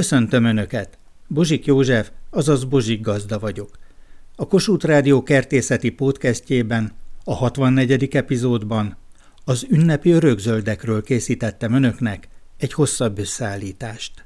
Köszöntöm Önöket! Bozsik József, azaz Bozsik Gazda vagyok. A Kossuth Rádió kertészeti podcastjében, a 64. epizódban az ünnepi örökzöldekről készítettem Önöknek egy hosszabb összeállítást.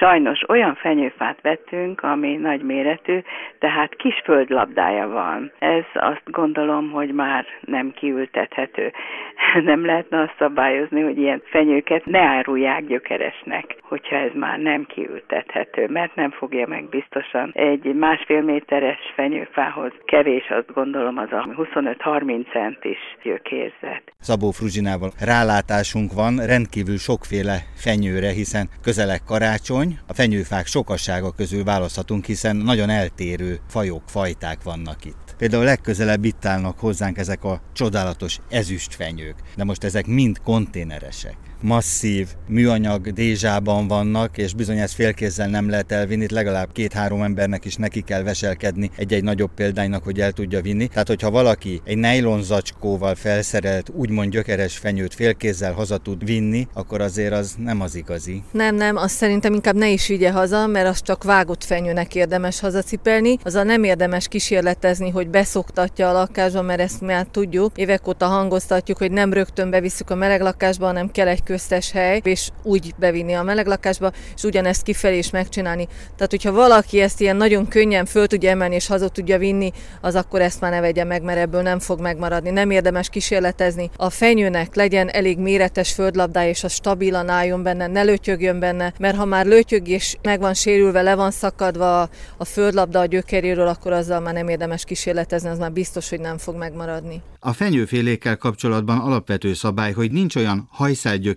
Sajnos olyan fenyőfát vettünk, ami nagy méretű, tehát kis földlabdája van. Ez azt gondolom, hogy már nem kiültethető. Nem lehetne azt szabályozni, hogy ilyen fenyőket ne árulják gyökeresnek, hogyha ez már nem kiültethető, mert nem fogja meg biztosan egy másfél méteres fenyőfához kevés, azt gondolom, az a 25-30 centis gyökérzet. Szabó Fruzsinával rálátásunk van rendkívül sokféle fenyőre, hiszen közelek karácsony, a fenyőfák sokassága közül választhatunk, hiszen nagyon eltérő fajok, fajták vannak itt. Például legközelebb itt állnak hozzánk ezek a csodálatos ezüstfenyők, de most ezek mind konténeresek masszív műanyag dézsában vannak, és bizony ezt félkézzel nem lehet elvinni, itt legalább két-három embernek is neki kell veselkedni egy-egy nagyobb példánynak, hogy el tudja vinni. Tehát, hogyha valaki egy nylon zacskóval felszerelt, úgymond gyökeres fenyőt félkézzel haza tud vinni, akkor azért az nem az igazi. Nem, nem, azt szerintem inkább ne is vigye haza, mert az csak vágott fenyőnek érdemes hazacipelni. a nem érdemes kísérletezni, hogy beszoktatja a lakásba, mert ezt már tudjuk. Évek óta hangoztatjuk, hogy nem rögtön bevisszük a meleg lakásba, hanem kell egy köztes hely, és úgy bevinni a meleg lakásba, és ugyanezt kifelé is megcsinálni. Tehát, hogyha valaki ezt ilyen nagyon könnyen föl tudja emelni és haza tudja vinni, az akkor ezt már ne vegye meg, mert ebből nem fog megmaradni. Nem érdemes kísérletezni. A fenyőnek legyen elég méretes földlabdája, és az stabilan álljon benne, ne lötyögjön benne, mert ha már lötyög és meg van sérülve, le van szakadva a földlabda a gyökeréről, akkor azzal már nem érdemes kísérletezni, az már biztos, hogy nem fog megmaradni. A fenyőfélékkel kapcsolatban alapvető szabály, hogy nincs olyan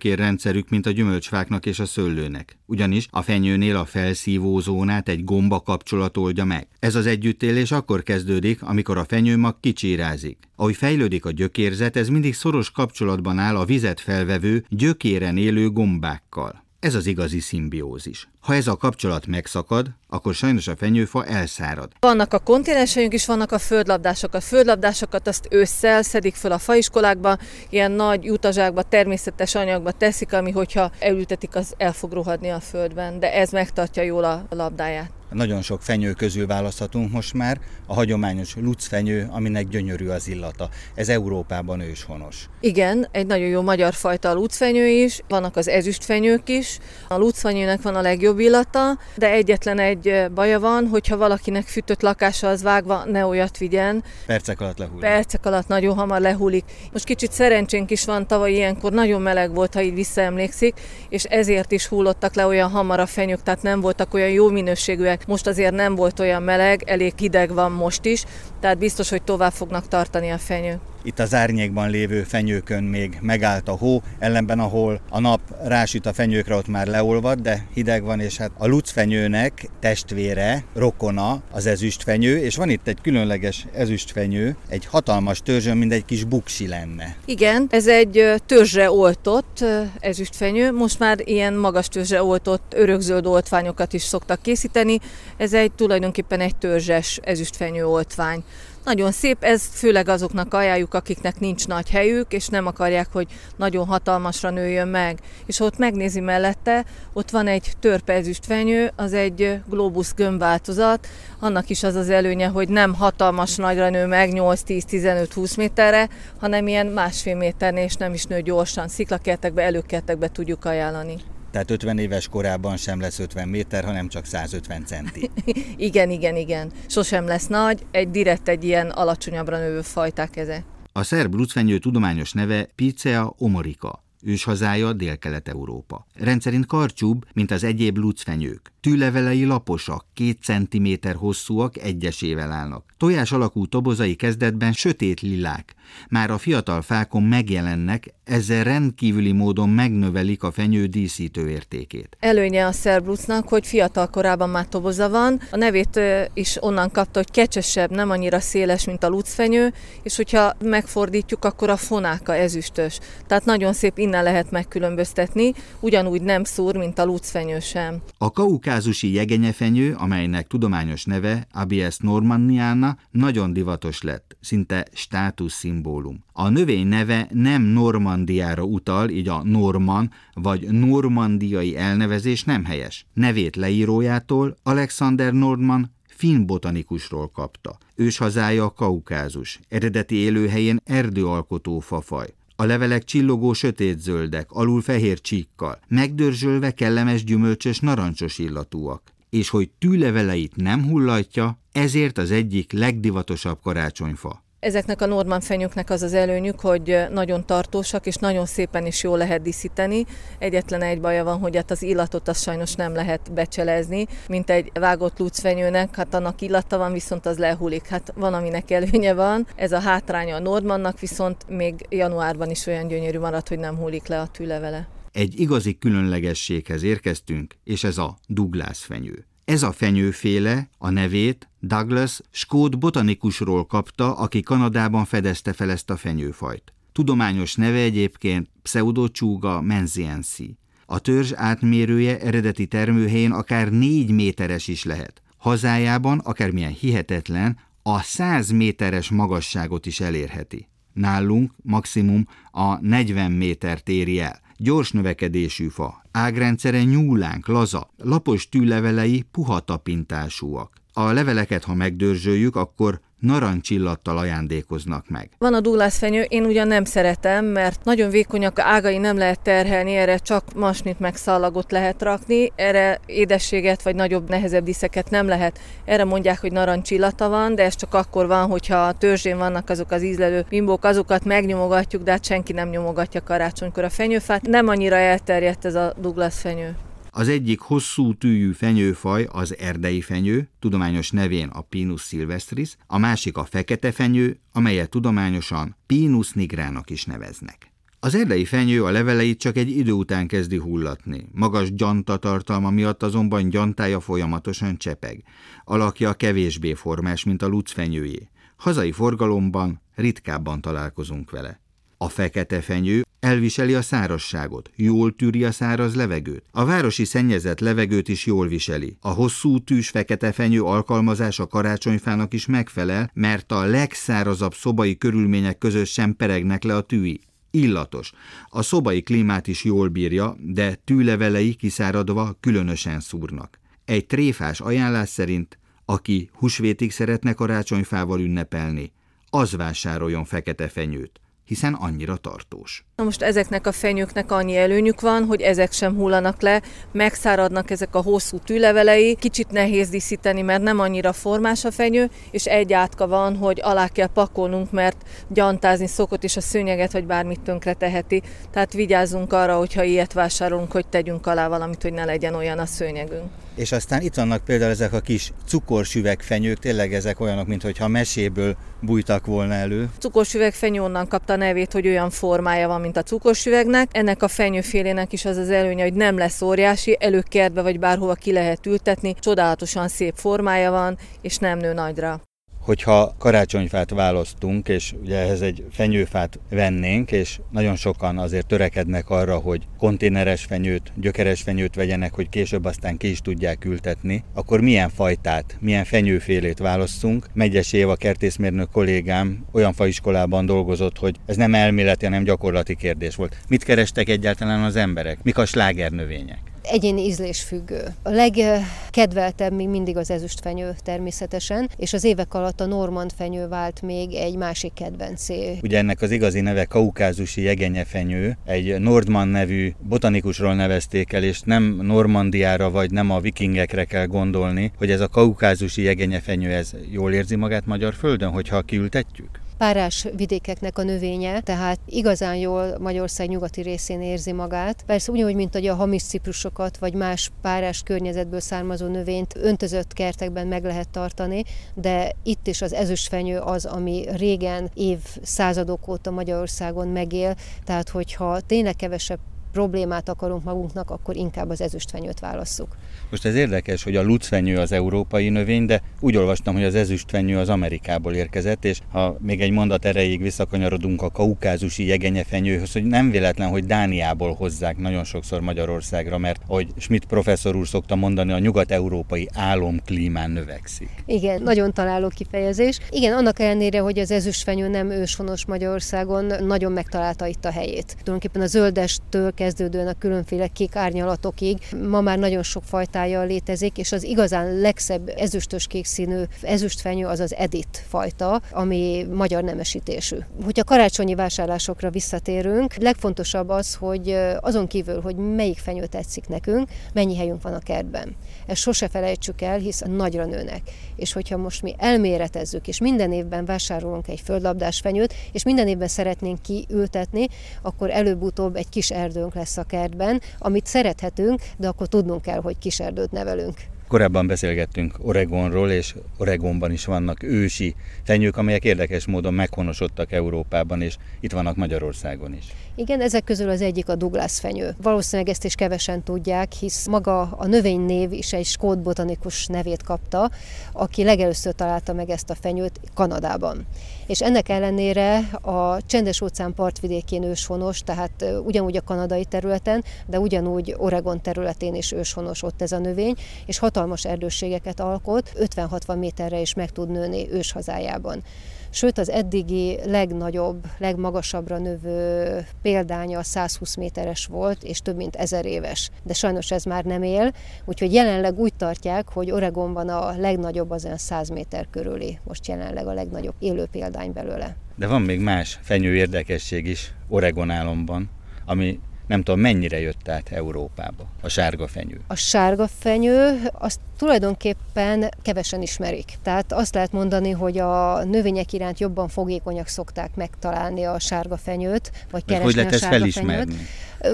hajszálgyökérrendszerük, mint a gyümölcsfáknak és a szőlőnek. Ugyanis a fenyőnél a felszívó zónát egy gomba kapcsolat oldja meg. Ez az együttélés akkor kezdődik, amikor a fenyőmag kicsirázik. Ahogy fejlődik a gyökérzet, ez mindig szoros kapcsolatban áll a vizet felvevő, gyökéren élő gombákkal. Ez az igazi szimbiózis. Ha ez a kapcsolat megszakad, akkor sajnos a fenyőfa elszárad. Vannak a konténeseink is, vannak a földlabdások. A földlabdásokat azt ősszel szedik föl a faiskolákba, ilyen nagy jutazsákba, természetes anyagba teszik, ami hogyha elültetik, az el fog rohadni a földben, de ez megtartja jól a labdáját. Nagyon sok fenyő közül választhatunk most már. A hagyományos lucfenyő, aminek gyönyörű az illata. Ez Európában őshonos. Igen, egy nagyon jó magyar fajta a lucfenyő is, vannak az ezüstfenyők is. A lucfenyőnek van a legjobb illata, de egyetlen egy baja van, hogyha valakinek fűtött lakása az vágva, ne olyat vigyen. Percek alatt lehullik. Percek alatt nagyon hamar lehullik. Most kicsit szerencsénk is van, tavaly ilyenkor nagyon meleg volt, ha így visszaemlékszik, és ezért is hullottak le olyan hamar a fenyők, tehát nem voltak olyan jó minőségűek. Most azért nem volt olyan meleg, elég hideg van most is, tehát biztos, hogy tovább fognak tartani a fenyők. Itt az árnyékban lévő fenyőkön még megállt a hó, ellenben ahol a nap rásüt a fenyőkre, ott már leolvad, de hideg van, és hát a lucfenyőnek testvére, rokona az ezüstfenyő, és van itt egy különleges ezüstfenyő, egy hatalmas törzsön, mint egy kis buksi lenne. Igen, ez egy törzsre oltott ezüstfenyő, most már ilyen magas törzsre oltott örökzöld oltványokat is szoktak készíteni, ez egy tulajdonképpen egy törzses ezüstfenyő oltvány. Nagyon szép, ez főleg azoknak ajánljuk, akiknek nincs nagy helyük, és nem akarják, hogy nagyon hatalmasra nőjön meg. És ott megnézi mellette, ott van egy törpezüstfenyő, az egy globus gömbváltozat, annak is az az előnye, hogy nem hatalmas nagyra nő meg 8-10-15-20 méterre, hanem ilyen másfél méternél, és nem is nő gyorsan. Sziklakertekbe, előkertekbe tudjuk ajánlani. Tehát 50 éves korában sem lesz 50 méter, hanem csak 150 centi. igen, igen, igen. Sosem lesz nagy, egy direkt egy ilyen alacsonyabbra növő fajták eze. A szerb lucfenyő tudományos neve Picea omorica. Őshazája Dél-Kelet-Európa. Rendszerint karcsúbb, mint az egyéb lucfenyők. Tűlevelei laposak, két centiméter hosszúak, egyesével állnak. Tojás alakú tobozai kezdetben sötét lilák. Már a fiatal fákon megjelennek, ezzel rendkívüli módon megnövelik a fenyő díszítő értékét. Előnye a szerbrucnak, hogy fiatal korában már toboza van. A nevét is onnan kapta, hogy kecsesebb, nem annyira széles, mint a lucfenyő, és hogyha megfordítjuk, akkor a fonáka ezüstös. Tehát nagyon szép innen lehet megkülönböztetni, ugyanúgy nem szúr, mint a lucfenyő sem. A kauká kaukázusi jegenyefenyő, amelynek tudományos neve Abies normanniana, nagyon divatos lett, szinte státuszszimbólum. A növény neve nem Normandiára utal, így a norman vagy normandiai elnevezés nem helyes. Nevét leírójától Alexander Nordman finn botanikusról kapta. Ős hazája a Kaukázus, eredeti élőhelyén erdőalkotó fafaj. A levelek csillogó sötétzöldek, alul fehér csíkkal, megdörzsölve kellemes gyümölcsös narancsos illatúak. És hogy tűleveleit nem hullatja, ezért az egyik legdivatosabb karácsonyfa. Ezeknek a Norman fenyőknek az az előnyük, hogy nagyon tartósak, és nagyon szépen is jól lehet díszíteni. Egyetlen egy baja van, hogy hát az illatot az sajnos nem lehet becselezni, mint egy vágott lucfenyőnek, hát annak illata van, viszont az lehullik. Hát van, aminek előnye van. Ez a hátránya a Normannak, viszont még januárban is olyan gyönyörű marad, hogy nem hullik le a tűlevele. Egy igazi különlegességhez érkeztünk, és ez a Douglas fenyő. Ez a fenyőféle a nevét Douglas skót botanikusról kapta, aki Kanadában fedezte fel ezt a fenyőfajt. Tudományos neve egyébként Pseudochuga menziensi. A törzs átmérője eredeti termőhelyén akár négy méteres is lehet. Hazájában, akármilyen hihetetlen, a 100 méteres magasságot is elérheti. Nálunk maximum a 40 méter éri el. Gyors növekedésű fa, ágrendszere nyúlánk, laza, lapos tűlevelei puha tapintásúak. A leveleket, ha megdörzsöljük, akkor narancsillattal ajándékoznak meg. Van a dúlászfenyő, én ugyan nem szeretem, mert nagyon vékonyak ágai nem lehet terhelni, erre csak masnit meg szallagot lehet rakni, erre édességet vagy nagyobb, nehezebb diszeket nem lehet. Erre mondják, hogy narancsillata van, de ez csak akkor van, hogyha a törzsén vannak azok az ízlelő bimbók, azokat megnyomogatjuk, de hát senki nem nyomogatja karácsonykor a fenyőfát. Nem annyira elterjedt ez a Douglas fenyő. Az egyik hosszú tűjű fenyőfaj az erdei fenyő, tudományos nevén a Pinus silvestris, a másik a fekete fenyő, amelyet tudományosan Pinus nigrának is neveznek. Az erdei fenyő a leveleit csak egy idő után kezdi hullatni. Magas gyanta tartalma miatt azonban gyantája folyamatosan csepeg. Alakja kevésbé formás, mint a lucfenyőjé. Hazai forgalomban ritkábban találkozunk vele. A fekete fenyő elviseli a szárasságot, jól tűri a száraz levegőt. A városi szennyezett levegőt is jól viseli. A hosszú tűs fekete fenyő alkalmazása karácsonyfának is megfelel, mert a legszárazabb szobai körülmények között sem peregnek le a tűi. Illatos. A szobai klímát is jól bírja, de tűlevelei kiszáradva különösen szúrnak. Egy tréfás ajánlás szerint, aki húsvétig szeretne karácsonyfával ünnepelni, az vásároljon fekete fenyőt hiszen annyira tartós. Na most ezeknek a fenyőknek annyi előnyük van, hogy ezek sem hullanak le, megszáradnak ezek a hosszú tűlevelei, kicsit nehéz díszíteni, mert nem annyira formás a fenyő, és egy átka van, hogy alá kell pakolnunk, mert gyantázni szokott, és a szőnyeget vagy bármit tönkre teheti. Tehát vigyázzunk arra, hogyha ilyet vásárolunk, hogy tegyünk alá valamit, hogy ne legyen olyan a szőnyegünk. És aztán itt vannak például ezek a kis cukorsüvegfenyők, tényleg ezek olyanok, mintha meséből bújtak volna elő. Cukorsüvegfenyő onnan kapta a nevét, hogy olyan formája van, mint a cukorsüvegnek. Ennek a fenyőfélének is az az előnye, hogy nem lesz óriási, előkertbe vagy bárhova ki lehet ültetni, csodálatosan szép formája van, és nem nő nagyra hogyha karácsonyfát választunk, és ugye ehhez egy fenyőfát vennénk, és nagyon sokan azért törekednek arra, hogy konténeres fenyőt, gyökeres fenyőt vegyenek, hogy később aztán ki is tudják ültetni, akkor milyen fajtát, milyen fenyőfélét választunk? Megyes Éva kertészmérnök kollégám olyan faiskolában dolgozott, hogy ez nem elméleti, hanem gyakorlati kérdés volt. Mit kerestek egyáltalán az emberek? Mik a slágernövények? Egyéni ízlésfüggő. A legkedveltebb még mindig az ezüstfenyő természetesen, és az évek alatt a normand fenyő vált még egy másik kedvencé. Ugye ennek az igazi neve kaukázusi jegenyefenyő, egy Nordman nevű botanikusról nevezték el, és nem Normandiára vagy nem a vikingekre kell gondolni, hogy ez a kaukázusi jegenyefenyő, ez jól érzi magát magyar földön, hogyha kiültetjük? Párás vidékeknek a növénye, tehát igazán jól Magyarország nyugati részén érzi magát. Persze ugyanúgy, mint hogy a hamis ciprusokat, vagy más párás környezetből származó növényt öntözött kertekben meg lehet tartani, de itt is az ezüstfenyő az, ami régen, év századok óta Magyarországon megél, tehát hogyha tényleg kevesebb problémát akarunk magunknak, akkor inkább az ezüstfenyőt válasszuk. Most ez érdekes, hogy a lucfenyő az európai növény, de úgy olvastam, hogy az ezüstfenyő az Amerikából érkezett, és ha még egy mondat erejéig visszakanyarodunk a kaukázusi jegenyefenyőhöz, hogy nem véletlen, hogy Dániából hozzák nagyon sokszor Magyarországra, mert ahogy Schmidt professzor úr szokta mondani, a nyugat-európai álomklímán növekszik. Igen, nagyon találó kifejezés. Igen, annak ellenére, hogy az ezüstfenyő nem őshonos Magyarországon, nagyon megtalálta itt a helyét. Tulajdonképpen a zöldestől kezdődően a különféle kék árnyalatokig ma már nagyon sok fajtája létezik, és az igazán legszebb ezüstös kék színű ezüstfenyő az az edit fajta, ami magyar nemesítésű. Hogyha karácsonyi vásárlásokra visszatérünk, legfontosabb az, hogy azon kívül, hogy melyik fenyő tetszik nekünk, mennyi helyünk van a kertben. Ezt sose felejtsük el, hiszen nagyra nőnek. És hogyha most mi elméretezzük, és minden évben vásárolunk egy földlabdás fenyőt, és minden évben szeretnénk kiültetni, akkor előbb-utóbb egy kis erdőnk lesz a kertben, amit szerethetünk, de akkor tudnunk kell, hogy kis erdőt nevelünk. Korábban beszélgettünk Oregonról, és Oregonban is vannak ősi fenyők, amelyek érdekes módon meghonosodtak Európában, és itt vannak Magyarországon is. Igen, ezek közül az egyik a Douglas fenyő. Valószínűleg ezt is kevesen tudják, hisz maga a növénynév is egy skót botanikus nevét kapta, aki legelőször találta meg ezt a fenyőt Kanadában. És ennek ellenére a csendes óceán partvidékén őshonos, tehát ugyanúgy a kanadai területen, de ugyanúgy Oregon területén is őshonos ott ez a növény, és hatalmas erdősségeket alkot, 50-60 méterre is meg tud nőni őshazájában sőt az eddigi legnagyobb, legmagasabbra növő példánya 120 méteres volt, és több mint ezer éves. De sajnos ez már nem él, úgyhogy jelenleg úgy tartják, hogy Oregonban a legnagyobb az olyan 100 méter körüli, most jelenleg a legnagyobb élő példány belőle. De van még más fenyő érdekesség is Oregon álomban, ami nem tudom, mennyire jött át Európába a sárga fenyő? A sárga fenyő, azt tulajdonképpen kevesen ismerik. Tehát azt lehet mondani, hogy a növények iránt jobban fogékonyak szokták megtalálni a sárga fenyőt, vagy keresni hogy lehet a sárga fenyőt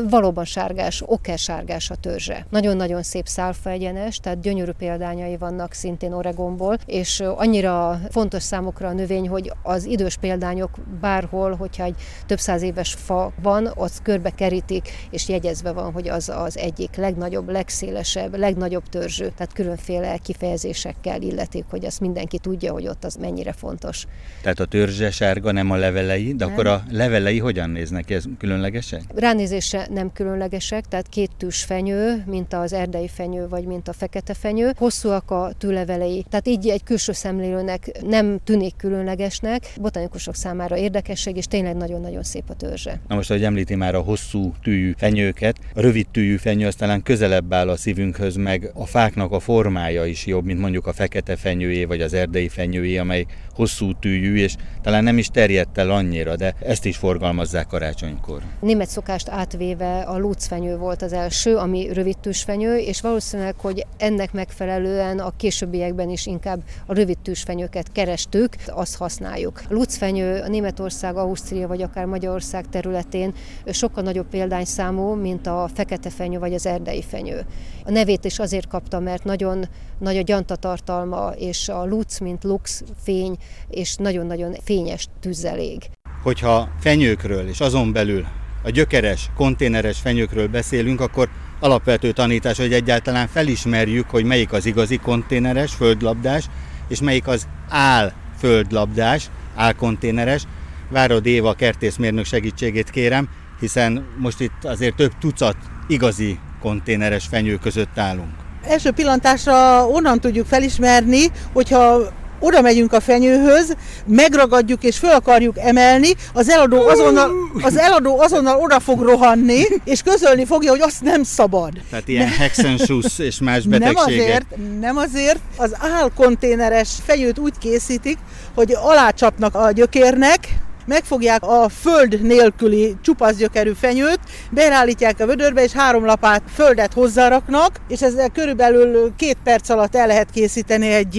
valóban sárgás, sárgás a törzse. Nagyon-nagyon szép szálfa egyenes, tehát gyönyörű példányai vannak szintén Oregonból, és annyira fontos számukra a növény, hogy az idős példányok bárhol, hogyha egy több száz éves fa van, az körbe kerítik, és jegyezve van, hogy az az egyik legnagyobb, legszélesebb, legnagyobb törzsű, tehát különféle kifejezésekkel illetik, hogy azt mindenki tudja, hogy ott az mennyire fontos. Tehát a törzse sárga, nem a levelei, de nem. akkor a levelei hogyan néznek ki? Ez különlegesek? Ránézésre nem különlegesek, tehát két tűs fenyő, mint az erdei fenyő, vagy mint a fekete fenyő. Hosszúak a tűlevelei, tehát így egy külső szemlélőnek nem tűnik különlegesnek, botanikusok számára érdekesség, és tényleg nagyon-nagyon szép a törzse. Na most, ahogy említi már a hosszú tűjű fenyőket, a rövid tűjű fenyő az talán közelebb áll a szívünkhöz, meg a fáknak a formája is jobb, mint mondjuk a fekete fenyőjé, vagy az erdei fenyőjé, amely hosszú tűjű, és talán nem is terjedt el annyira, de ezt is forgalmazzák karácsonykor. Német szokást átvé éve a lúcfenyő volt az első, ami rövidtűsfenyő, és valószínűleg, hogy ennek megfelelően a későbbiekben is inkább a rövidtűsfenyőket kerestük, azt használjuk. A lúcfenyő a Németország, Ausztria vagy akár Magyarország területén sokkal nagyobb példányszámú, mint a fekete fenyő vagy az erdei fenyő. A nevét is azért kapta, mert nagyon nagy a gyantatartalma, és a luc, mint lux, fény, és nagyon-nagyon fényes tűzzelég. Hogyha fenyőkről és azon belül a gyökeres, konténeres fenyőkről beszélünk, akkor alapvető tanítás, hogy egyáltalán felismerjük, hogy melyik az igazi konténeres, földlabdás, és melyik az áll földlabdás, álkonténeres. Várod Éva kertészmérnök segítségét kérem, hiszen most itt azért több tucat igazi konténeres fenyő között állunk. Első pillantásra onnan tudjuk felismerni, hogyha oda megyünk a fenyőhöz, megragadjuk és föl akarjuk emelni, az eladó azonnal, az eladó azonnal oda fog rohanni, és közölni fogja, hogy azt nem szabad. Tehát ilyen hexenschuss és más betegségek. Nem azért, nem azért. Az álkonténeres fenyőt úgy készítik, hogy alácsapnak a gyökérnek, megfogják a föld nélküli csupasz gyökerű fenyőt, beállítják a vödörbe, és három lapát földet hozzáraknak, és ezzel körülbelül két perc alatt el lehet készíteni egy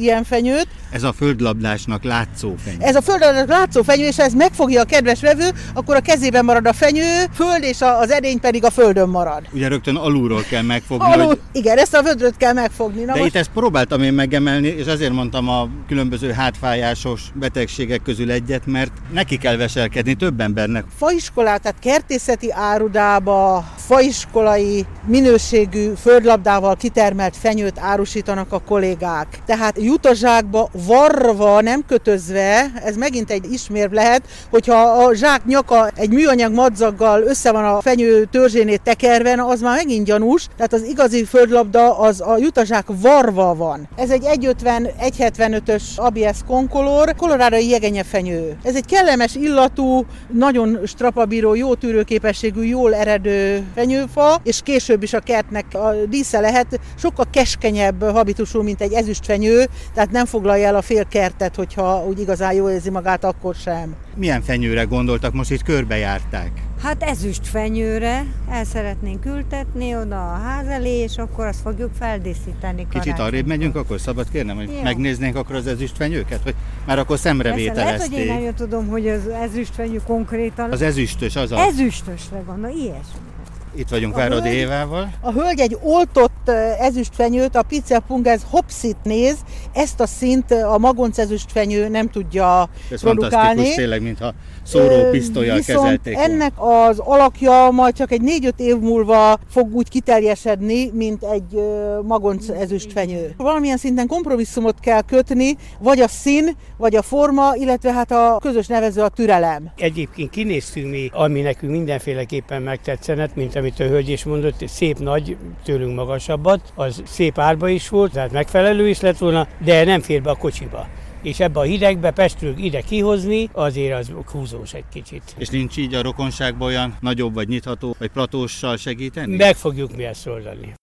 ilyen fenyőt. Ez a földlabdásnak látszó fenyő. Ez a földlabdásnak látszó fenyő, és ha ez megfogja a kedves vevő, akkor a kezében marad a fenyő, föld, és az edény pedig a földön marad. Ugye rögtön alulról kell megfogni. Alul, hogy... Igen, ezt a vödröt kell megfogni. Na De most... itt ezt próbáltam én megemelni, és azért mondtam a különböző hátfájásos betegségek közül egyet, mert neki kell veselkedni több embernek. Faiskolát, tehát kertészeti árudába faiskolai minőségű földlabdával kitermelt fenyőt árusítanak a kollégák. Tehát jutazsákba varva, nem kötözve, ez megint egy ismérv lehet, hogyha a zsák nyaka egy műanyag madzaggal össze van a fenyő törzsénét tekerven, az már megint gyanús, tehát az igazi földlabda az a jutazsák varva van. Ez egy 150-175-ös ABS Concolor, kolorádai jegenyefenyő. Ez egy kellemes illatú, nagyon strapabíró, jó tűrőképességű, jól eredő fenyőfa, és később is a kertnek a dísze lehet sokkal keskenyebb habitusú, mint egy ezüstfenyő, tehát nem foglalja el a fél kertet, hogyha úgy igazán jól érzi magát, akkor sem. Milyen fenyőre gondoltak, most itt körbejárták? Hát ezüst fenyőre el szeretnénk ültetni oda a ház elé, és akkor azt fogjuk feldíszíteni. Kicsit arrébb megyünk, akkor szabad kérnem, hogy Jó. megnéznénk akkor az ezüst fenyőket, hogy már akkor szemrevételezték. Lehet, hogy én nem tudom, hogy az ezüst fenyő konkrétan. Az ezüstös, az az. Ezüstösre gondol, ilyesmi. Itt vagyunk Váradi Évával. A hölgy egy oltott ezüstfenyőt, a Pung ez hopszit néz, ezt a szint a magonc ezüstfenyő nem tudja Ez produkálni. fantasztikus, tényleg, mintha szóró pisztolyjal kezelték. ennek az alakja majd csak egy négy-öt év múlva fog úgy kiteljesedni, mint egy magonc ezüstfenyő. Valamilyen szinten kompromisszumot kell kötni, vagy a szín, vagy a forma, illetve hát a közös nevező a türelem. Egyébként kinéztünk mi, ami nekünk mindenféleképpen megtetszenet, mint amit a hölgy is mondott, szép nagy, tőlünk magasabbat, az szép árba is volt, tehát megfelelő is lett volna, de nem fér be a kocsiba és ebbe a hidegbe Pestről ide kihozni, azért az húzós egy kicsit. És nincs így a rokonságban olyan nagyobb vagy nyitható, vagy platóssal segíteni? Meg fogjuk mi ezt oldani.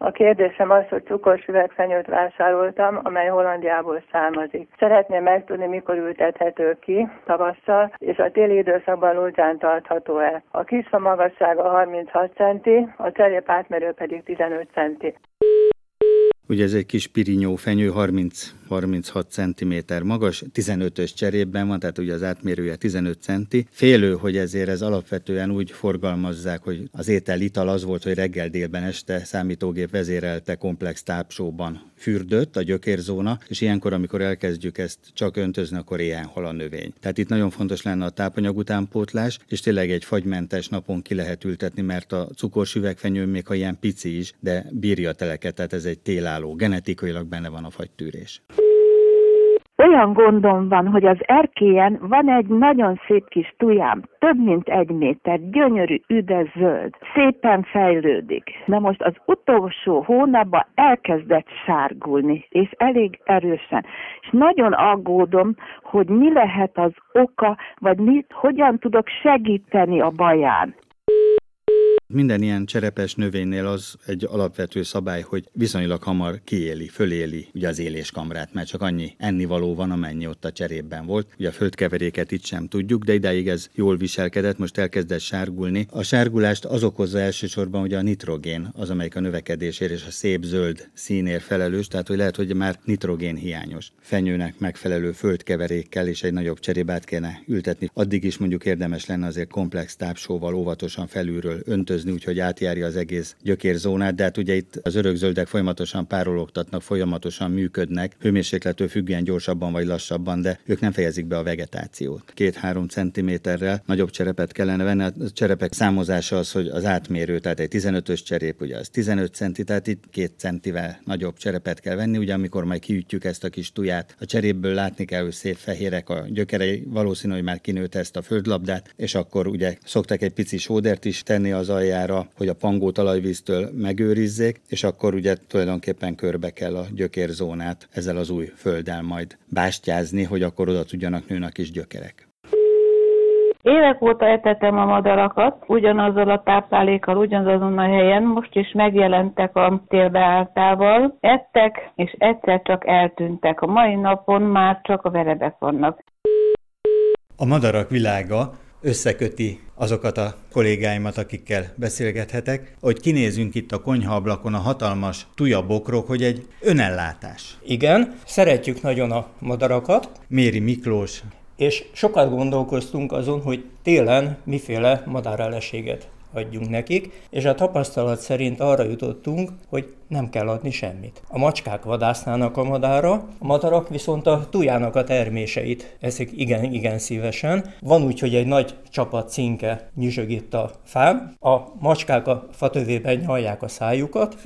A kérdésem az, hogy cukros üvegfenyőt vásároltam, amely Hollandiából származik. Szeretném megtudni, mikor ültethető ki tavasszal, és a téli időszakban lódzsán tartható-e. A kisfa magassága 36 centi, a cserép átmerő pedig 15 centi. Ugye ez egy kis pirinyó fenyő, 30-36 cm magas, 15-ös cserében van, tehát ugye az átmérője 15 cm. Félő, hogy ezért ez alapvetően úgy forgalmazzák, hogy az étel ital az volt, hogy reggel délben este számítógép vezérelte komplex tápsóban fürdött a gyökérzóna, és ilyenkor, amikor elkezdjük ezt csak öntözni, akkor ilyen hal a növény. Tehát itt nagyon fontos lenne a tápanyag utánpótlás, és tényleg egy fagymentes napon ki lehet ültetni, mert a cukors üvegfenyő még ha ilyen pici is, de bírja teleket, tehát ez egy télálló, genetikailag benne van a fagytűrés. Olyan gondom van, hogy az erkélyen van egy nagyon szép kis tujám, több mint egy méter, gyönyörű, üde zöld, szépen fejlődik. Na most az utolsó hónapban elkezdett sárgulni, és elég erősen. És nagyon aggódom, hogy mi lehet az oka, vagy mit, hogyan tudok segíteni a baján. Minden ilyen cserepes növénynél az egy alapvető szabály, hogy viszonylag hamar kiéli, föléli ugye az éléskamrát, mert csak annyi ennivaló van, amennyi ott a cserépben volt. Ugye a földkeveréket itt sem tudjuk, de ideig ez jól viselkedett, most elkezdett sárgulni. A sárgulást az okozza elsősorban ugye a nitrogén, az, amelyik a növekedésért és a szép zöld színér felelős, tehát hogy lehet, hogy már nitrogén hiányos. Fenyőnek megfelelő földkeverékkel és egy nagyobb cserébát kéne ültetni. Addig is mondjuk érdemes lenne azért komplex tápsóval óvatosan felülről öntöző öntözni, úgyhogy átjárja az egész gyökérzónát, de hát ugye itt az örökzöldek folyamatosan párologtatnak, folyamatosan működnek, hőmérséklettől függően gyorsabban vagy lassabban, de ők nem fejezik be a vegetációt. Két-három centiméterrel nagyobb cserepet kellene venni. A cserepek számozása az, hogy az átmérő, tehát egy 15-ös cserép, ugye az 15 centi, tehát itt két centivel nagyobb cserepet kell venni, ugye amikor majd kiütjük ezt a kis tuját, a cserépből látni kell, hogy szép fehérek a gyökerei, valószínű, hogy már kinőtt ezt a földlabdát, és akkor ugye szoktak egy pici sódert is tenni az alj aljára, hogy a pangó talajvíztől megőrizzék, és akkor ugye tulajdonképpen körbe kell a gyökérzónát ezzel az új földdel majd bástyázni, hogy akkor oda tudjanak nőni a kis gyökerek. Évek óta etetem a madarakat, ugyanazzal a táplálékkal, ugyanazon a helyen, most is megjelentek a térbeálltával, ettek, és egyszer csak eltűntek. A mai napon már csak a verebek vannak. A madarak világa összeköti azokat a kollégáimat, akikkel beszélgethetek, hogy kinézünk itt a konyhaablakon a hatalmas tujabokrok, hogy egy önellátás. Igen, szeretjük nagyon a madarakat. Méri Miklós. És sokat gondolkoztunk azon, hogy télen miféle madárelességet adjunk nekik, és a tapasztalat szerint arra jutottunk, hogy nem kell adni semmit. A macskák vadásznának a madára, a madarak viszont a tujának a terméseit eszik igen, igen szívesen. Van úgy, hogy egy nagy csapat cinke nyüzsög itt a fán, a macskák a fatövében nyalják a szájukat,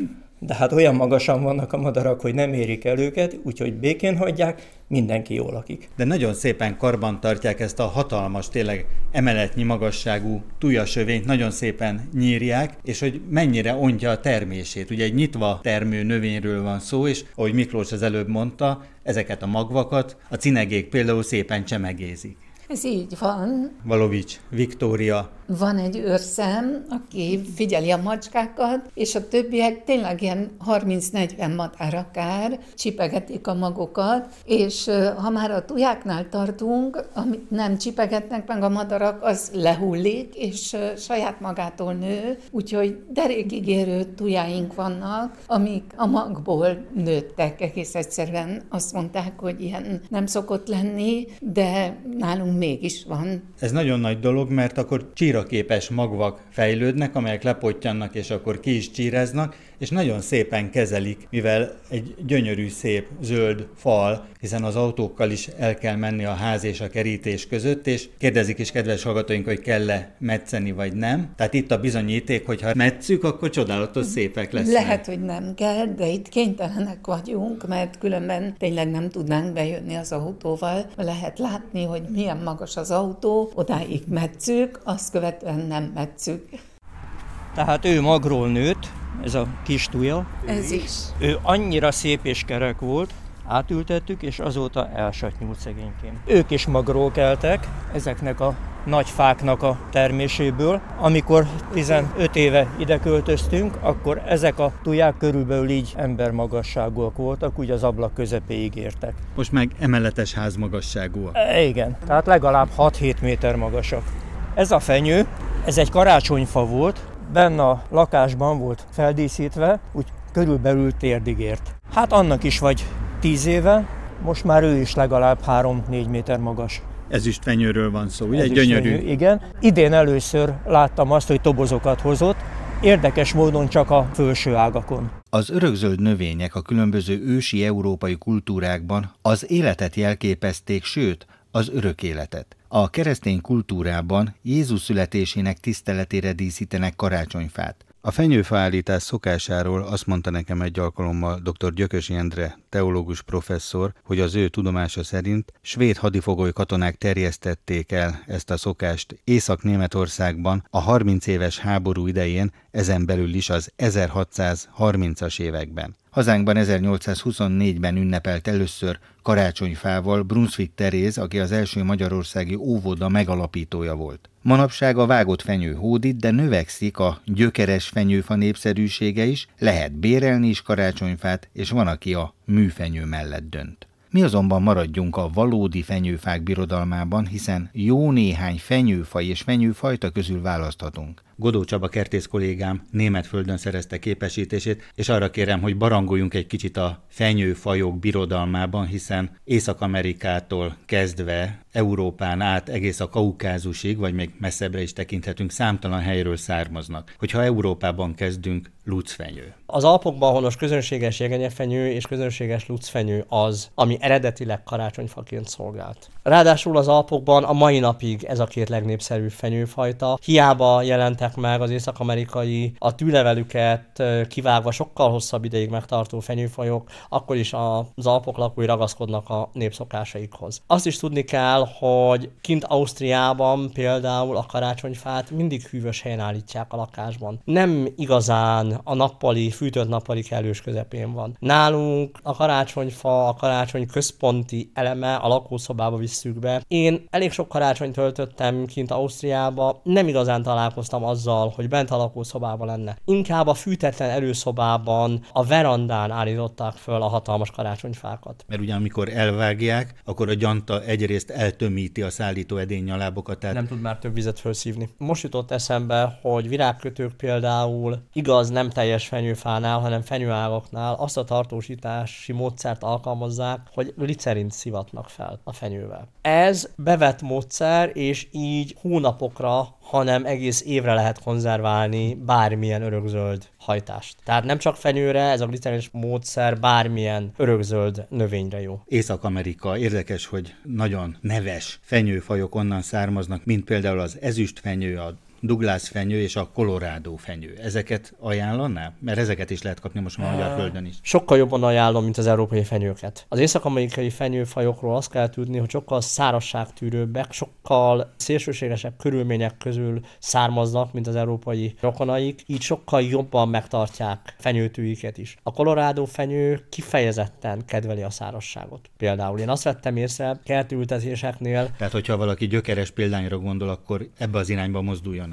de hát olyan magasan vannak a madarak, hogy nem érik el őket, úgyhogy békén hagyják, mindenki jól lakik. De nagyon szépen karban tartják ezt a hatalmas, tényleg emeletnyi magasságú tujasövényt, nagyon szépen nyírják, és hogy mennyire ontja a termését. Ugye egy nyitva termő növényről van szó, és ahogy Miklós az előbb mondta, ezeket a magvakat a cinegék például szépen csemegézik. Ez így van. Valovics, Viktória, van egy őrszem, aki figyeli a macskákat, és a többiek tényleg ilyen 30-40 madár akár csipegetik a magokat, és ha már a tujáknál tartunk, amit nem csipegetnek meg a madarak, az lehullik, és saját magától nő, úgyhogy derékigérő tujáink vannak, amik a magból nőttek, egész egyszerűen azt mondták, hogy ilyen nem szokott lenni, de nálunk mégis van. Ez nagyon nagy dolog, mert akkor csíra képes magvak fejlődnek, amelyek lepottyannak és akkor ki is csíreznak, és nagyon szépen kezelik, mivel egy gyönyörű, szép, zöld fal, hiszen az autókkal is el kell menni a ház és a kerítés között, és kérdezik is kedves hallgatóink, hogy kell-e metszeni vagy nem. Tehát itt a bizonyíték, hogy ha metszük, akkor csodálatos szépek lesznek. Lehet, hogy nem kell, de itt kénytelenek vagyunk, mert különben tényleg nem tudnánk bejönni az autóval. Lehet látni, hogy milyen magas az autó, odáig metszük, azt követően nem metszük. Tehát ő magról nőtt, ez a kis tuja. Ez is. Ő annyira szép és kerek volt, átültettük, és azóta elsatnyult szegényként. Ők is magról keltek, ezeknek a nagy fáknak a terméséből. Amikor 15 éve ide költöztünk, akkor ezek a tuják körülbelül így embermagasságúak voltak, úgy az ablak közepéig értek. Most meg emeletes ház magasságúak. E, igen, tehát legalább 6-7 méter magasak. Ez a fenyő, ez egy karácsonyfa volt, benne a lakásban volt feldíszítve, úgy körülbelül térdig ért. Hát annak is vagy tíz éve, most már ő is legalább 3-4 méter magas. fenyőről van szó, ugye? Egy gyönyörű. Fenyő, igen. Idén először láttam azt, hogy tobozokat hozott, érdekes módon csak a felső ágakon. Az örökzöld növények a különböző ősi európai kultúrákban az életet jelképezték, sőt, az örök életet. A keresztény kultúrában Jézus születésének tiszteletére díszítenek karácsonyfát. A fenyőfa állítás szokásáról azt mondta nekem egy alkalommal dr. Gyökösi Endre, teológus professzor, hogy az ő tudomása szerint svéd hadifogoly katonák terjesztették el ezt a szokást Észak-Németországban a 30 éves háború idején, ezen belül is az 1630-as években. Hazánkban 1824-ben ünnepelt először karácsonyfával Brunswick Teréz, aki az első magyarországi óvoda megalapítója volt. Manapság a vágott fenyő hódít, de növekszik a gyökeres fenyőfa népszerűsége is, lehet bérelni is karácsonyfát, és van, aki a műfenyő mellett dönt. Mi azonban maradjunk a valódi fenyőfák birodalmában, hiszen jó néhány fenyőfaj és fenyőfajta közül választhatunk. Godó Csaba kertész kollégám német földön szerezte képesítését, és arra kérem, hogy barangoljunk egy kicsit a fenyőfajok birodalmában, hiszen Észak-Amerikától kezdve Európán át egész a Kaukázusig, vagy még messzebbre is tekinthetünk, számtalan helyről származnak. Hogyha Európában kezdünk, lucfenyő. Az Alpokban honos közönséges jegenyefenyő és közönséges lucfenyő az, ami eredetileg karácsonyfaként szolgált. Ráadásul az Alpokban a mai napig ez a két legnépszerűbb fenyőfajta. Hiába jelentek meg az észak-amerikai a tűlevelüket kivágva sokkal hosszabb ideig megtartó fenyőfajok, akkor is az Alpok lakói ragaszkodnak a népszokásaikhoz. Azt is tudni kell, hogy kint Ausztriában például a karácsonyfát mindig hűvös helyen állítják a lakásban. Nem igazán a nappali, fűtött nappali kellős közepén van. Nálunk a karácsonyfa, a karácsony központi eleme a lakószobába visszük be. Én elég sok karácsonyt töltöttem kint Ausztriába, nem igazán találkoztam azzal, hogy bent a lakószobában lenne. Inkább a fűtetlen előszobában, a verandán állították föl a hatalmas karácsonyfákat. Mert ugye amikor elvágják, akkor a gyanta egyrészt eltömíti a szállító edénnyalábokat. Tehát... Nem tud már több vizet felszívni. Most jutott eszembe, hogy virágkötők például igaz nem teljes fenyőfánál, hanem fenyőágaknál azt a tartósítási módszert alkalmazzák, hogy licerint szivatnak fel a fenyővel. Ez bevett módszer, és így hónapokra hanem egész évre lehet konzerválni bármilyen örökzöld hajtást. Tehát nem csak fenyőre, ez a gliceris módszer bármilyen örökzöld növényre jó. Észak-Amerika érdekes, hogy nagyon neves fenyőfajok onnan származnak, mint például az ezüstfenyő, a Douglas fenyő és a Colorado fenyő. Ezeket ajánlaná? Mert ezeket is lehet kapni most már a magyar földön is. Sokkal jobban ajánlom, mint az európai fenyőket. Az észak-amerikai fenyőfajokról azt kell tudni, hogy sokkal szárasságtűrőbbek, sokkal szélsőségesebb körülmények közül származnak, mint az európai rokonaik, így sokkal jobban megtartják fenyőtűiket is. A Colorado fenyő kifejezetten kedveli a szárasságot. Például én azt vettem észre kertültetéseknél. Tehát, hogyha valaki gyökeres példányra gondol, akkor ebbe az irányba mozduljon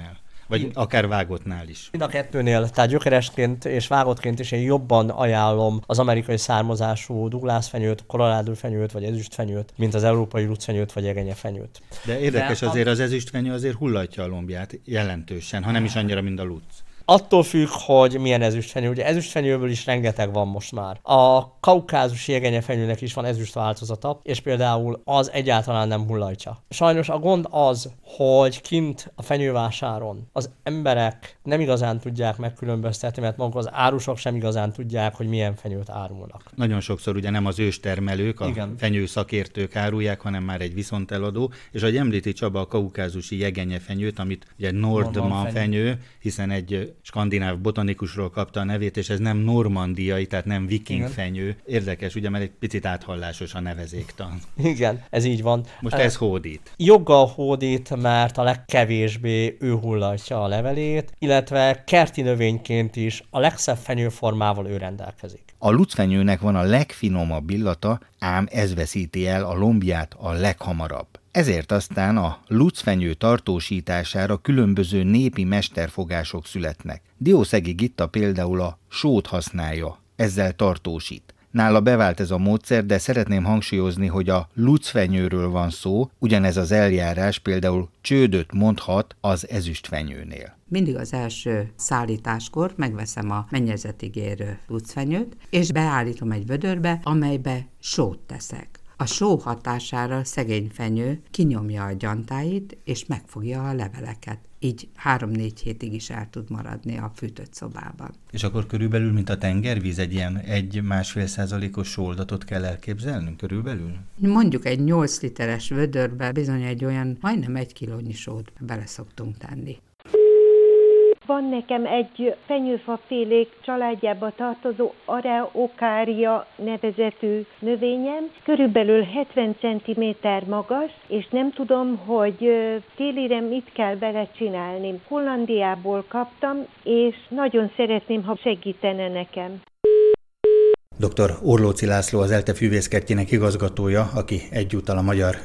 Vagy akár vágottnál is. Mind a kettőnél, tehát gyökeresként és vágottként is én jobban ajánlom az amerikai származású Douglas fenyőt, Colorado fenyőt, vagy ezüstfenyőt, mint az európai lucfenyőt, vagy egenye fenyőt. De érdekes De azért az ezüstfenyő azért hullatja a lombját jelentősen, ha nem is annyira, mint a luc. Attól függ, hogy milyen ezüstfenyő. Ugye ezüstfenyőből is rengeteg van most már. A kaukázusi jegenyefenyőnek is van ezüst változata, és például az egyáltalán nem hullajtja. Sajnos a gond az, hogy kint a fenyővásáron az emberek nem igazán tudják megkülönböztetni, mert maguk az árusok sem igazán tudják, hogy milyen fenyőt árulnak. Nagyon sokszor ugye nem az őstermelők, a Igen. fenyő szakértők árulják, hanem már egy viszonteladó, és ahogy említi Csaba a kaukázusi jegenyefenyőt, amit ugye Nordman fenyő, fenyő, hiszen egy skandináv botanikusról kapta a nevét, és ez nem normandiai, tehát nem viking Igen. fenyő. Érdekes, ugye, mert egy picit áthallásos a nevezéktan. Igen, ez így van. Most ez hódít. Joggal hódít, mert a legkevésbé ő hullatja a levelét, illetve kerti növényként is a legszebb fenyőformával ő rendelkezik. A lucfenyőnek van a legfinomabb illata, ám ez veszíti el a lombját a leghamarabb. Ezért aztán a lucfenyő tartósítására különböző népi mesterfogások születnek. Diószegi Gitta például a sót használja, ezzel tartósít. Nála bevált ez a módszer, de szeretném hangsúlyozni, hogy a lucfenyőről van szó, ugyanez az eljárás például csődöt mondhat az ezüstfenyőnél. Mindig az első szállításkor megveszem a mennyezetig érő lucfenyőt, és beállítom egy vödörbe, amelybe sót teszek. A só hatására szegény fenyő kinyomja a gyantáit, és megfogja a leveleket. Így három-négy hétig is el tud maradni a fűtött szobában. És akkor körülbelül, mint a tengervíz, egy ilyen egy-másfél százalékos sóoldatot kell elképzelnünk körülbelül? Mondjuk egy 8 literes vödörbe bizony egy olyan majdnem egy kilónyi sót bele szoktunk tenni. Van nekem egy fenyőfafélék családjába tartozó Areokária nevezetű növényem, körülbelül 70 cm magas, és nem tudom, hogy télire mit kell vele csinálni. Hollandiából kaptam, és nagyon szeretném, ha segítene nekem. Dr. Orlóci László az ELTE fűvészkertjének igazgatója, aki egyúttal a Magyar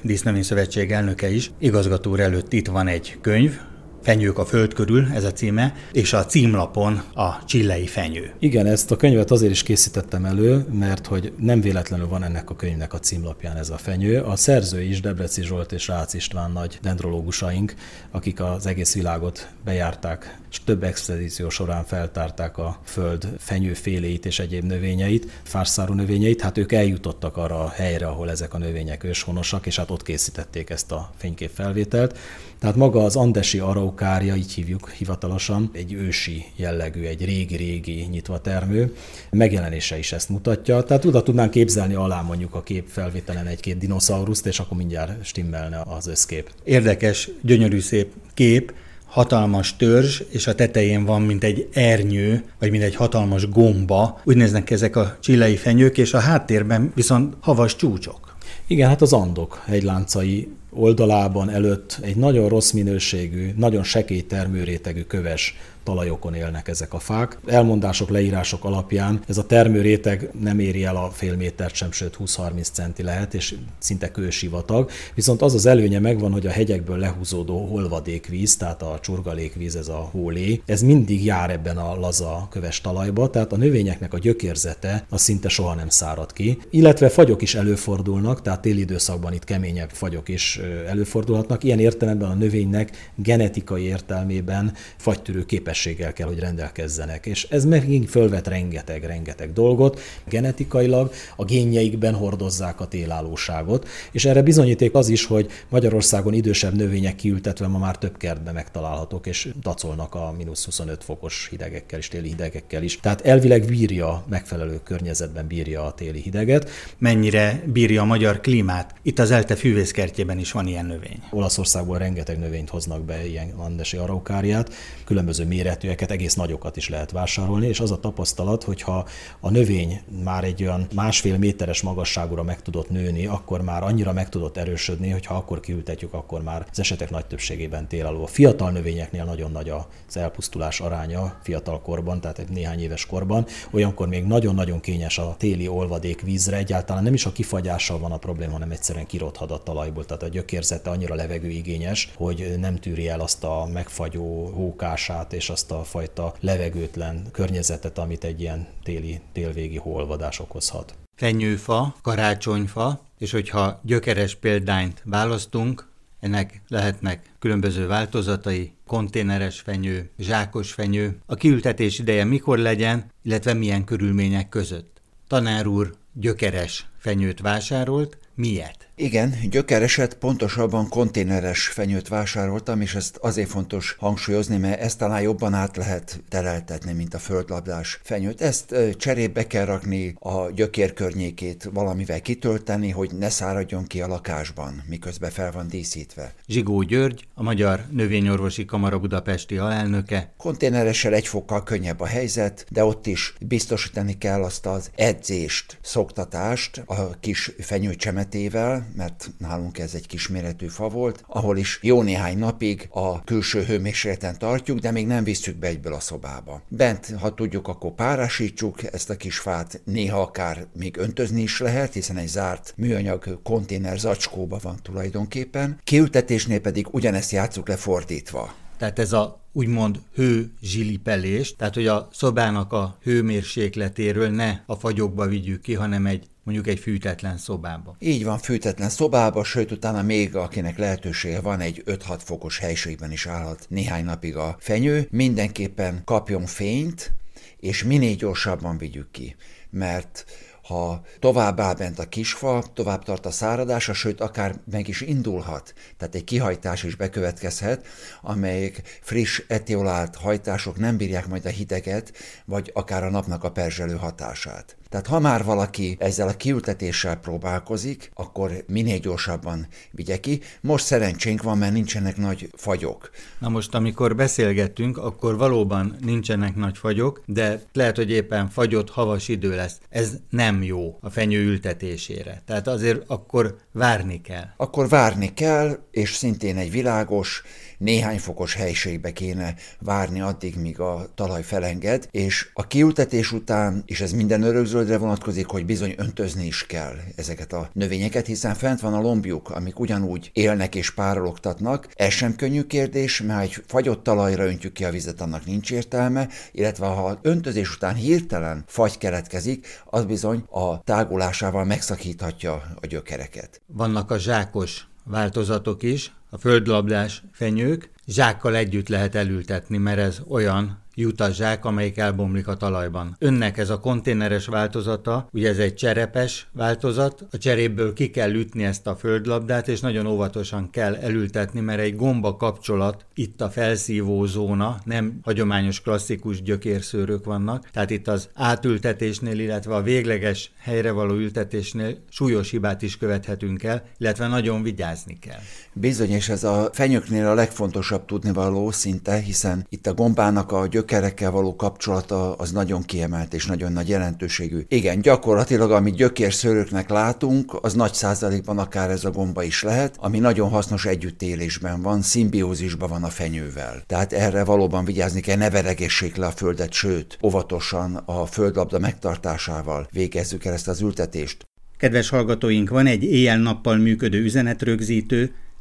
Szövetség elnöke is. Igazgató előtt itt van egy könyv, Fenyők a föld körül, ez a címe, és a címlapon a csillei fenyő. Igen, ezt a könyvet azért is készítettem elő, mert hogy nem véletlenül van ennek a könyvnek a címlapján ez a fenyő. A szerző is Debreci Zsolt és Rácz István nagy dendrológusaink, akik az egész világot bejárták, és több expedíció során feltárták a föld fenyőféléit és egyéb növényeit, fárszárú növényeit, hát ők eljutottak arra a helyre, ahol ezek a növények őshonosak, és hát ott készítették ezt a fényképfelvételt. Tehát maga az andesi araukária, így hívjuk hivatalosan, egy ősi jellegű, egy régi-régi nyitva termő. Megjelenése is ezt mutatja. Tehát oda tudnánk képzelni alá mondjuk a kép felvételen egy-két dinoszauruszt, és akkor mindjárt stimmelne az összkép. Érdekes, gyönyörű szép kép, hatalmas törzs, és a tetején van, mint egy ernyő, vagy mint egy hatalmas gomba. Úgy néznek ezek a csillai fenyők, és a háttérben viszont havas csúcsok. Igen, hát az Andok hegyláncai oldalában előtt egy nagyon rossz minőségű, nagyon sekély termőrétegű köves talajokon élnek ezek a fák. Elmondások, leírások alapján ez a termőréteg nem éri el a fél métert sem, sőt 20-30 centi lehet, és szinte kősivatag. Viszont az az előnye megvan, hogy a hegyekből lehúzódó holvadékvíz, tehát a csurgalékvíz, ez a hólé, ez mindig jár ebben a laza köves talajba, tehát a növényeknek a gyökérzete az szinte soha nem szárad ki. Illetve fagyok is előfordulnak, tehát téli időszakban itt keményebb fagyok is előfordulhatnak. Ilyen értelemben a növénynek genetikai értelmében fagytűrő képes képességgel kell, hogy rendelkezzenek. És ez megint fölvet rengeteg-rengeteg dolgot. Genetikailag a génjeikben hordozzák a télállóságot, és erre bizonyíték az is, hogy Magyarországon idősebb növények kiültetve ma már több kertben megtalálhatók, és dacolnak a mínusz 25 fokos hidegekkel és téli hidegekkel is. Tehát elvileg bírja, megfelelő környezetben bírja a téli hideget. Mennyire bírja a magyar klímát? Itt az ELTE fűvészkertjében is van ilyen növény. Olaszországból rengeteg növényt hoznak be, ilyen andesi araukáriát, különböző méretűeket, egész nagyokat is lehet vásárolni, és az a tapasztalat, hogyha a növény már egy olyan másfél méteres magasságúra meg tudott nőni, akkor már annyira meg tudott erősödni, hogy ha akkor kiültetjük, akkor már az esetek nagy többségében télaló. A fiatal növényeknél nagyon nagy az elpusztulás aránya fiatal korban, tehát egy néhány éves korban. Olyankor még nagyon-nagyon kényes a téli olvadék vízre, egyáltalán nem is a kifagyással van a probléma, hanem egyszerűen kirothad a talajból, tehát a gyökérzete annyira levegőigényes, hogy nem tűri el azt a megfagyó hókását és azt a fajta levegőtlen környezetet, amit egy ilyen téli, télvégi holvadás okozhat. Fenyőfa, karácsonyfa, és hogyha gyökeres példányt választunk, ennek lehetnek különböző változatai, konténeres fenyő, zsákos fenyő, a kiültetés ideje mikor legyen, illetve milyen körülmények között. Tanár úr gyökeres fenyőt vásárolt, miért? Igen, gyökereset, pontosabban konténeres fenyőt vásároltam, és ezt azért fontos hangsúlyozni, mert ezt talán jobban át lehet tereltetni, mint a földlabdás fenyőt. Ezt cserébe kell rakni a gyökér környékét valamivel kitölteni, hogy ne száradjon ki a lakásban, miközben fel van díszítve. Zsigó György, a Magyar Növényorvosi Kamara Budapesti alelnöke. Konténeressel egy fokkal könnyebb a helyzet, de ott is biztosítani kell azt az edzést, szoktatást a kis fenyőcsemetével, mert nálunk ez egy kisméretű fa volt, ahol is jó néhány napig a külső hőmérsékleten tartjuk, de még nem visszük be egyből a szobába. Bent, ha tudjuk, akkor párásítsuk ezt a kis fát, néha akár még öntözni is lehet, hiszen egy zárt műanyag konténer zacskóba van tulajdonképpen. Kiültetésnél pedig ugyanezt játsszuk le fordítva. Tehát ez a úgymond hő zsilipelés, tehát hogy a szobának a hőmérsékletéről ne a fagyokba vigyük ki, hanem egy mondjuk egy fűtetlen szobába. Így van, fűtetlen szobába, sőt utána még akinek lehetősége van, egy 5-6 fokos helységben is állhat néhány napig a fenyő. Mindenképpen kapjon fényt, és minél gyorsabban vigyük ki, mert ha tovább áll bent a kisfa, tovább tart a száradása, sőt, akár meg is indulhat. Tehát egy kihajtás is bekövetkezhet, amelyek friss etiolált hajtások nem bírják majd a hideget, vagy akár a napnak a perzselő hatását. Tehát ha már valaki ezzel a kiültetéssel próbálkozik, akkor minél gyorsabban vigye ki. Most szerencsénk van, mert nincsenek nagy fagyok. Na most, amikor beszélgettünk, akkor valóban nincsenek nagy fagyok, de lehet, hogy éppen fagyott havas idő lesz. Ez nem jó a fenyő ültetésére. Tehát azért akkor várni kell. Akkor várni kell, és szintén egy világos, néhány fokos helységbe kéne várni addig, míg a talaj felenged, és a kiültetés után, és ez minden örökzöldre vonatkozik, hogy bizony öntözni is kell ezeket a növényeket, hiszen fent van a lombjuk, amik ugyanúgy élnek és párologtatnak. Ez sem könnyű kérdés, mert egy fagyott talajra öntjük ki a vizet, annak nincs értelme, illetve ha öntözés után hirtelen fagy keletkezik, az bizony a tágulásával megszakíthatja a gyökereket. Vannak a zsákos változatok is, a földlabdás fenyők, zsákkal együtt lehet elültetni, mert ez olyan, jutazsák, amelyik elbomlik a talajban. Önnek ez a konténeres változata, ugye ez egy cserepes változat, a cseréből ki kell ütni ezt a földlabdát, és nagyon óvatosan kell elültetni, mert egy gomba kapcsolat itt a felszívó zóna, nem hagyományos klasszikus gyökérszőrök vannak, tehát itt az átültetésnél, illetve a végleges helyre való ültetésnél súlyos hibát is követhetünk el, illetve nagyon vigyázni kell. Bizony, és ez a fenyőknél a legfontosabb tudnivaló szinte, hiszen itt a gombának a gyök gyökerekkel való kapcsolata az nagyon kiemelt és nagyon nagy jelentőségű. Igen, gyakorlatilag amit gyökérszőröknek látunk, az nagy százalékban akár ez a gomba is lehet, ami nagyon hasznos együttélésben van, szimbiózisban van a fenyővel. Tehát erre valóban vigyázni kell, ne veregessék le a földet, sőt, óvatosan a földlabda megtartásával végezzük el ezt az ültetést. Kedves hallgatóink, van egy éjjel-nappal működő üzenetrögzítő,